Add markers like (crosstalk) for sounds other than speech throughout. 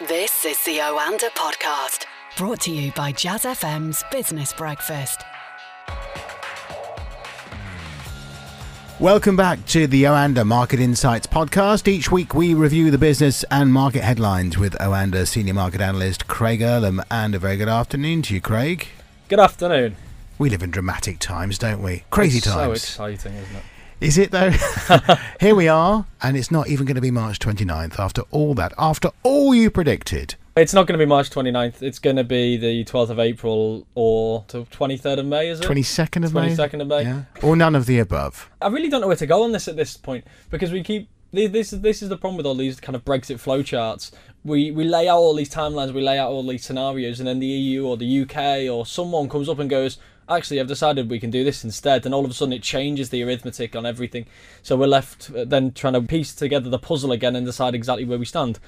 This is the Oanda podcast, brought to you by Jazz FM's Business Breakfast. Welcome back to the Oanda Market Insights podcast. Each week we review the business and market headlines with Oanda senior market analyst Craig Erlam. And a very good afternoon to you, Craig. Good afternoon. We live in dramatic times, don't we? Crazy it's times. So exciting, isn't it? Is it though? (laughs) (laughs) Here we are, and it's not even going to be March 29th after all that, after all you predicted. It's not going to be March 29th. It's going to be the 12th of April or the 23rd of May, is it? 22nd of May? 22nd of May. Yeah. Or none of the above. I really don't know where to go on this at this point because we keep. This is this is the problem with all these kind of Brexit flowcharts. We we lay out all these timelines, we lay out all these scenarios, and then the EU or the UK or someone comes up and goes, actually I've decided we can do this instead. And all of a sudden it changes the arithmetic on everything. So we're left uh, then trying to piece together the puzzle again and decide exactly where we stand.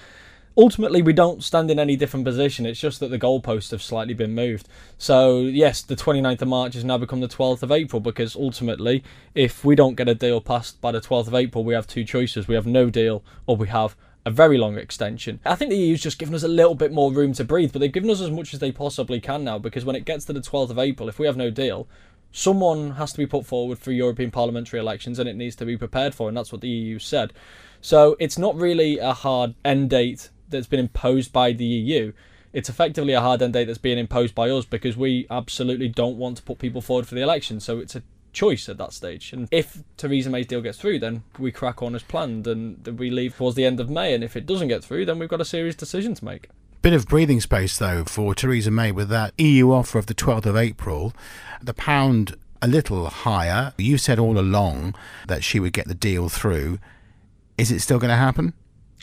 Ultimately we don't stand in any different position. It's just that the goalposts have slightly been moved. So yes the 29th of march has now become the 12th of april because ultimately if we don't get a deal passed by the 12th of april we have two choices. We have no deal or we have a very long extension. I think the EU's just given us a little bit more room to breathe, but they've given us as much as they possibly can now because when it gets to the 12th of April, if we have no deal, someone has to be put forward for European parliamentary elections and it needs to be prepared for, and that's what the EU said. So it's not really a hard end date that's been imposed by the EU. It's effectively a hard end date that's being imposed by us because we absolutely don't want to put people forward for the election. So it's a choice at that stage. And if Theresa May's deal gets through, then we crack on as planned and we leave towards the end of May. And if it doesn't get through, then we've got a serious decision to make. Bit of breathing space, though, for Theresa May with that EU offer of the 12th of April. The pound a little higher. You said all along that she would get the deal through. Is it still going to happen?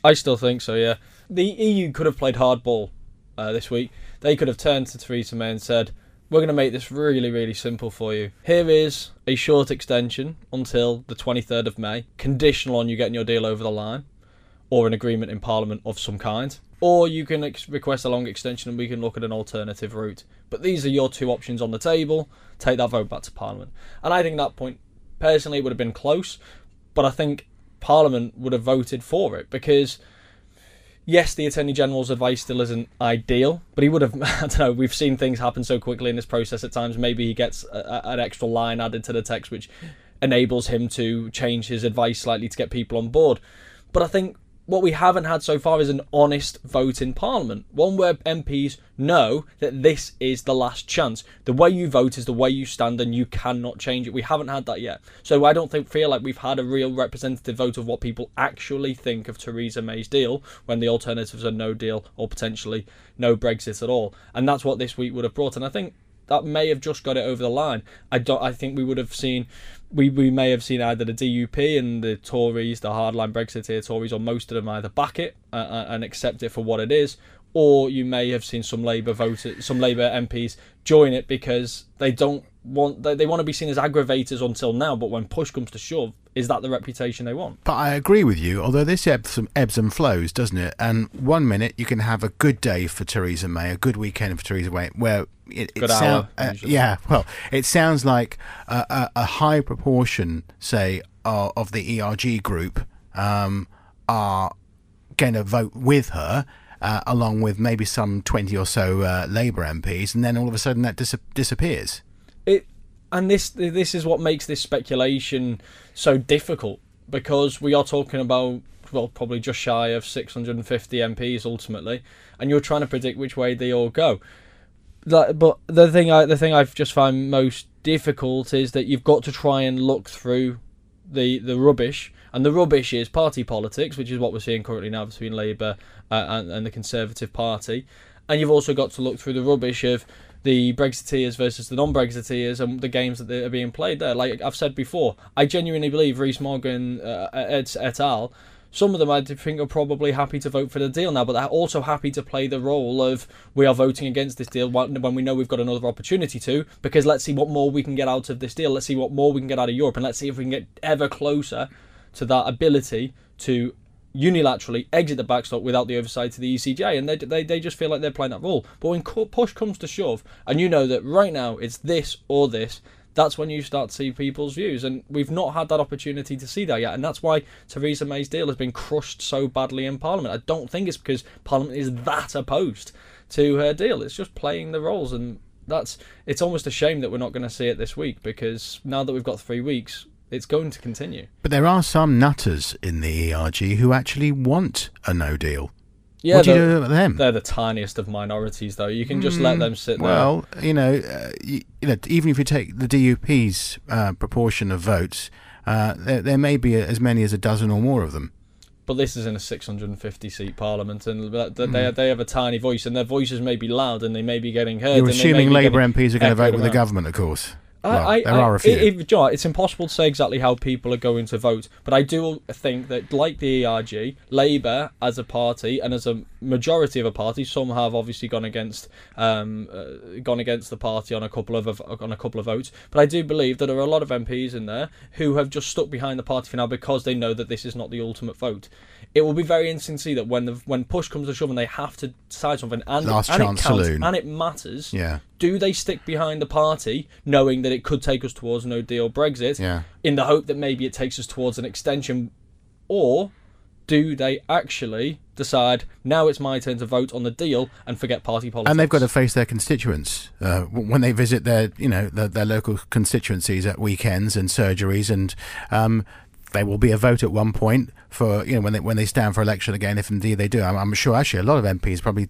I still think so, yeah. The EU could have played hardball uh, this week. They could have turned to Theresa May and said, we're going to make this really, really simple for you. Here is a short extension until the 23rd of May, conditional on you getting your deal over the line, or an agreement in Parliament of some kind. Or you can ex- request a long extension and we can look at an alternative route. But these are your two options on the table. Take that vote back to Parliament. And I think that point, personally, would have been close, but I think Parliament would have voted for it because yes, the Attorney General's advice still isn't ideal, but he would have, (laughs) I don't know, we've seen things happen so quickly in this process at times. Maybe he gets a, a, an extra line added to the text, which enables him to change his advice slightly to get people on board. But I think what we haven't had so far is an honest vote in Parliament. One where MPs know that this is the last chance. The way you vote is the way you stand and you cannot change it. We haven't had that yet. So I don't think, feel like we've had a real representative vote of what people actually think of Theresa May's deal when the alternatives are no deal or potentially no Brexit at all. And that's what this week would have brought. And I think that may have just got it over the line. I don't. I think we would have seen, we, we may have seen either the DUP and the Tories, the hardline Brexiteer Tories, or most of them either back it uh, uh and accept it for what it is, or you may have seen some Labour voters, some Labour MPs join it because they don't want they, they want to be seen as aggravators until now. But when push comes to shove, is that the reputation they want? But I agree with you, although this ebbs, ebbs and flows, doesn't it? And one minute you can have a good day for Theresa May, a good weekend for Theresa May, where it, it sound, uh, yeah, well, it sounds like a, a, a high proportion, say, uh, of the ERG group um, are going to vote with her. Uh, along with maybe some 20 or so uh, Labour MPs, and then all of a sudden that dis- disappears. And this this is what makes this speculation so difficult because we are talking about well probably just shy of 650 MPs ultimately, and you're trying to predict which way they all go. But the thing I the thing I've just found most difficult is that you've got to try and look through the the rubbish, and the rubbish is party politics, which is what we're seeing currently now between Labour uh, and, and the Conservative Party, and you've also got to look through the rubbish of the Brexiteers versus the non-Brexiteers and the games that are being played there. Like I've said before, I genuinely believe Rees-Mogg uh, et, et al. Some of them I think are probably happy to vote for the deal now, but they're also happy to play the role of we are voting against this deal when we know we've got another opportunity to, because let's see what more we can get out of this deal. Let's see what more we can get out of Europe, and let's see if we can get ever closer to that ability to unilaterally exit the backstop without the oversight to the ECJ, and they, they, they just feel like they're playing that role. But when push comes to shove, and you know that right now it's this or this, that's when you start to see people's views. And we've not had that opportunity to see that yet. And that's why Theresa May's deal has been crushed so badly in Parliament. I don't think it's because Parliament is that opposed to her deal. It's just playing the roles. And that's it's almost a shame that we're not going to see it this week because now that we've got three weeks, it's going to continue. But there are some nutters in the ERG who actually want a no deal. Yeah, what do you do about them? They're the tiniest of minorities, though. You can just mm, let them sit there. Well, you know, uh, you, you, know, even if you take the DUP's uh, proportion of votes, uh, there, there may be as many as a dozen or more of them but this is in a 650 seat parliament, and they mm. they have a tiny voice, and their voices may be loud, and they may be getting heard. You're assuming Labour MPs are going to vote with the government, of course. Well, I, there I, are a few. It, it, it's impossible to say exactly how people are going to vote, but I do think that, like the ERG, Labour as a party and as a majority of a party, some have obviously gone against um, uh, gone against the party on a couple of on a couple of votes. But I do believe that there are a lot of MPs in there who have just stuck behind the party for now because they know that this is not the ultimate vote it will be very interesting to see that when the when push comes to shove and they have to decide something and, Last and chance it counts saloon. and it matters. Yeah. Do they stick behind the party, knowing that it could take us towards no deal Brexit, yeah. in the hope that maybe it takes us towards an extension, or do they actually decide now it's my turn to vote on the deal and forget party politics? And they've got to face their constituents uh, when they visit their, you know, their, their, local constituencies at weekends and surgeries, and um, there will be a vote at one point for you know when they when they stand for election again, if indeed they do. I'm, I'm sure actually a lot of MPs probably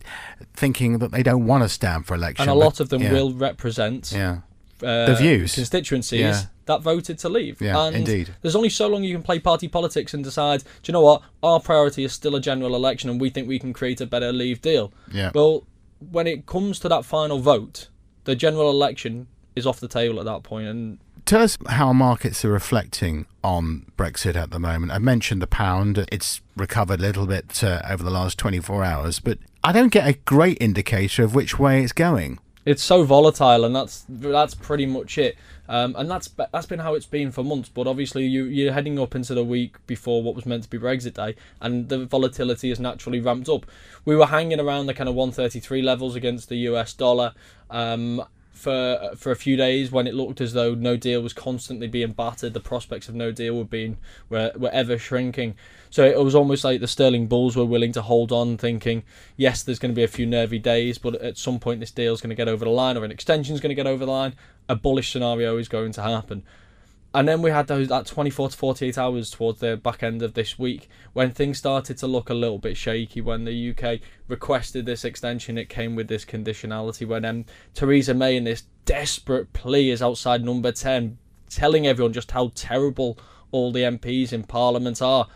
thinking that they don't want to stand for election, and a lot of them yeah. will represent yeah. Uh, the views constituencies yeah. that voted to leave. Yeah, and indeed. There's only so long you can play party politics and decide. Do you know what? Our priority is still a general election, and we think we can create a better leave deal. Yeah. Well, when it comes to that final vote, the general election is off the table at that point, and Tell us how markets are reflecting on Brexit at the moment. I mentioned the pound, it's recovered a little bit uh, over the last 24 hours, but I don't get a great indicator of which way it's going. It's so volatile, and that's that's pretty much it. Um, and that's that's been how it's been for months. But obviously, you you're heading up into the week before what was meant to be Brexit Day, and the volatility has naturally ramped up. We were hanging around the kind of 133 levels against the US dollar. Um, for uh, for a few days when it looked as though no deal was constantly being battered. The prospects of no deal were being were, were ever shrinking. So it was almost like the sterling bulls were willing to hold on, thinking, yes, there's going to be a few nervy days, but at some point this deal is going to get over the line, or an extension is going to get over the line. A bullish scenario is going to happen and then we had those that 24 to 48 hours towards the back end of this week when things started to look a little bit shaky when the UK requested this extension. It came with this conditionality when um, Theresa May in this desperate plea is outside number 10 telling everyone just how terrible all the MPs in parliament are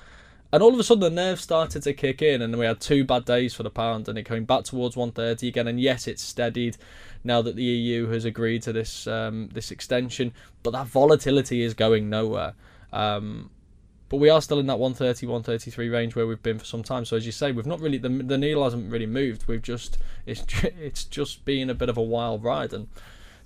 and all of a sudden the nerve started to kick in and we had two bad days for the pound and it came back towards 130 again and yes it's steadied now that the EU has agreed to this um, this extension. But that volatility is going nowhere. Um, but we are still in that 130, 133 range where we've been for some time. So as you say, we've not really the the needle hasn't really moved. We've just it's (laughs) it's just been a bit of a wild ride and.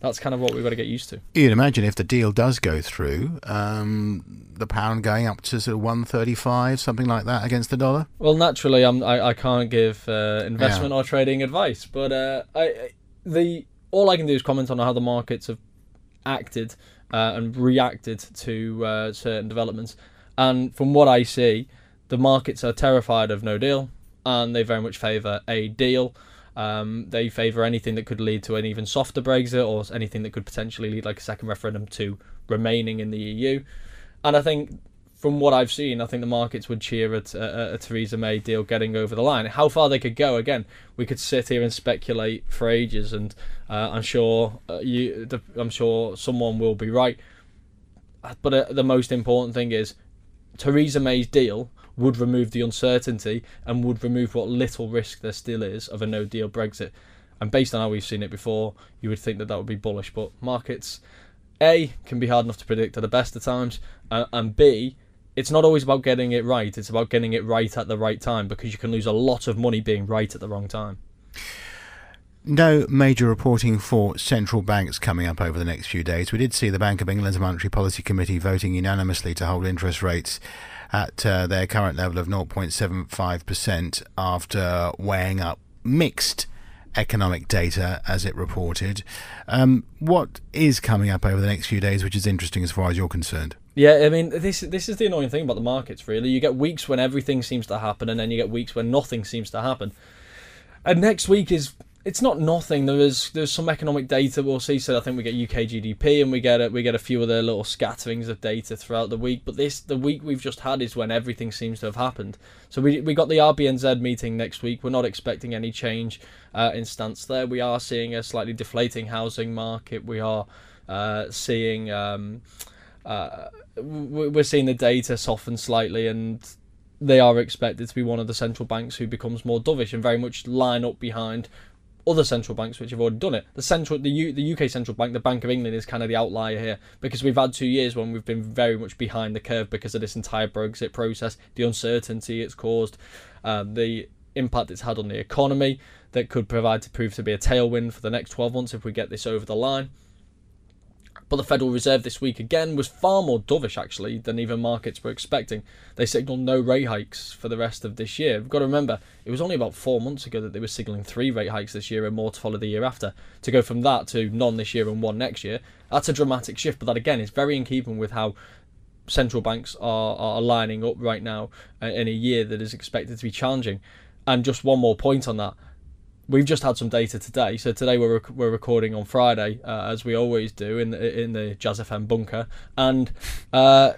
That's kind of what we've got to get used to. You'd imagine if the deal does go through, um, the pound going up to sort of one thirty-five, something like that, against the dollar. Well, naturally, I'm, I I can't give uh, investment yeah. or trading advice, but uh, I the all I can do is comment on how the markets have acted uh, and reacted to uh, certain developments. And from what I see, the markets are terrified of no deal, and they very much favour a deal. Um, they favour anything that could lead to an even softer Brexit or anything that could potentially lead, like a second referendum, to remaining in the EU. And I think from what I've seen, I think the markets would cheer at a, a, Theresa May deal getting over the line. How far they could go, again, we could sit here and speculate for ages, and uh, I'm sure uh, you, I'm sure someone will be right. But uh, the most important thing is Theresa May's deal would remove the uncertainty and would remove what little risk there still is of a no deal Brexit. And based on how we've seen it before, you would think that that would be bullish. But markets, A, can be hard enough to predict at the best of times, uh, and B, it's not always about getting it right. It's about getting it right at the right time because you can lose a lot of money being right at the wrong time. No major reporting for central banks coming up over the next few days. We did see the Bank of England's Monetary Policy Committee voting unanimously to hold interest rates at uh, their current level of 0.75% after weighing up mixed economic data as it reported. Um, what is coming up over the next few days, which is interesting as far as you're concerned? Yeah, I mean this this is the annoying thing about the markets. Really, you get weeks when everything seems to happen, and then you get weeks when nothing seems to happen. And next week is it's not nothing. There is there's some economic data we'll see. So I think we get UK GDP and we get a, we get a few other little scatterings of data throughout the week. But this the week we've just had is when everything seems to have happened. So we we got the RBNZ meeting next week. We're not expecting any change uh, in stance there. We are seeing a slightly deflating housing market. We are uh, seeing. Um, uh, we're seeing the data soften slightly, and they are expected to be one of the central banks who becomes more dovish and very much line up behind other central banks which have already done it. The central, the U, the UK central bank, the Bank of England, is kind of the outlier here because we've had two years when we've been very much behind the curve because of this entire Brexit process, the uncertainty it's caused, uh, the impact it's had on the economy that could provide to prove to be a tailwind for the next 12 months if we get this over the line. But the Federal Reserve this week again was far more dovish actually than even markets were expecting. They signalled no rate hikes for the rest of this year. We've got to remember, it was only about four months ago that they were signalling three rate hikes this year and more to follow the year after. To go from that to none this year and one next year, that's a dramatic shift. But that again is very in keeping with how central banks are, are lining up right now uh, in a year that is expected to be challenging. And just one more point on that we've just had some data today. So today we're rec- we're recording on Friday, uh, as we always do in the in the Jazz FM bunker, and uh,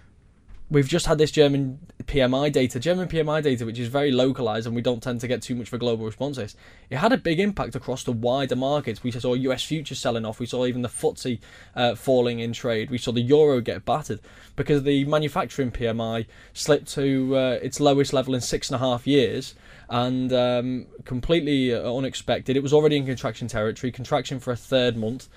we've just had this German PMI data, German PMI data, which is very localized, and we don't tend to get too much a global response. This it had a big impact across the wider markets. We saw US futures selling off. We saw even the FTSE uh, falling in trade. We saw the euro get battered because the manufacturing PMI slipped to uh, its lowest level in six and a half years and um, completely uh, unexpected. It was already in contraction territory, contraction for a third month.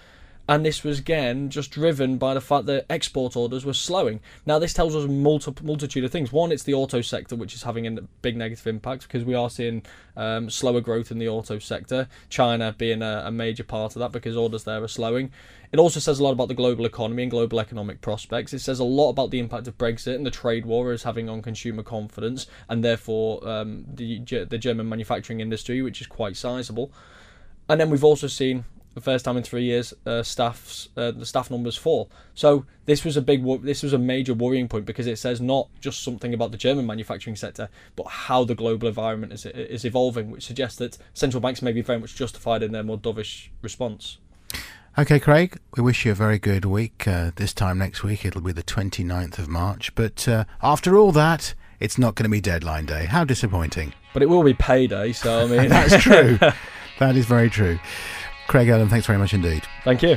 And this was again just driven by the fact that export orders were slowing. Now, this tells us a multi- multitude of things. One, it's the auto sector, which is having a big negative impact because we are seeing um, slower growth in the auto sector. China being a, a major part of that because orders there are slowing. It also says a lot about the global economy and global economic prospects. It says a lot about the impact of Brexit and the trade war is having on consumer confidence and therefore um, the the German manufacturing industry, which is quite sizable. And then we've also seen the first time in three years, uh, staffs uh, the staff numbers fall. So this was a big, this was a major worrying point because it says not just something about the German manufacturing sector, but how the global environment is is evolving, which suggests that central banks may be very much justified in their more dovish response. Okay, Craig, we wish you a very good week. Uh, this time next week, it'll be the 29th of March. But uh, after all that, it's not going to be deadline day. How disappointing. But it will be payday, so I mean. (laughs) That's true. (laughs) that is very true. Craig Erlam, thanks very much indeed. Thank you.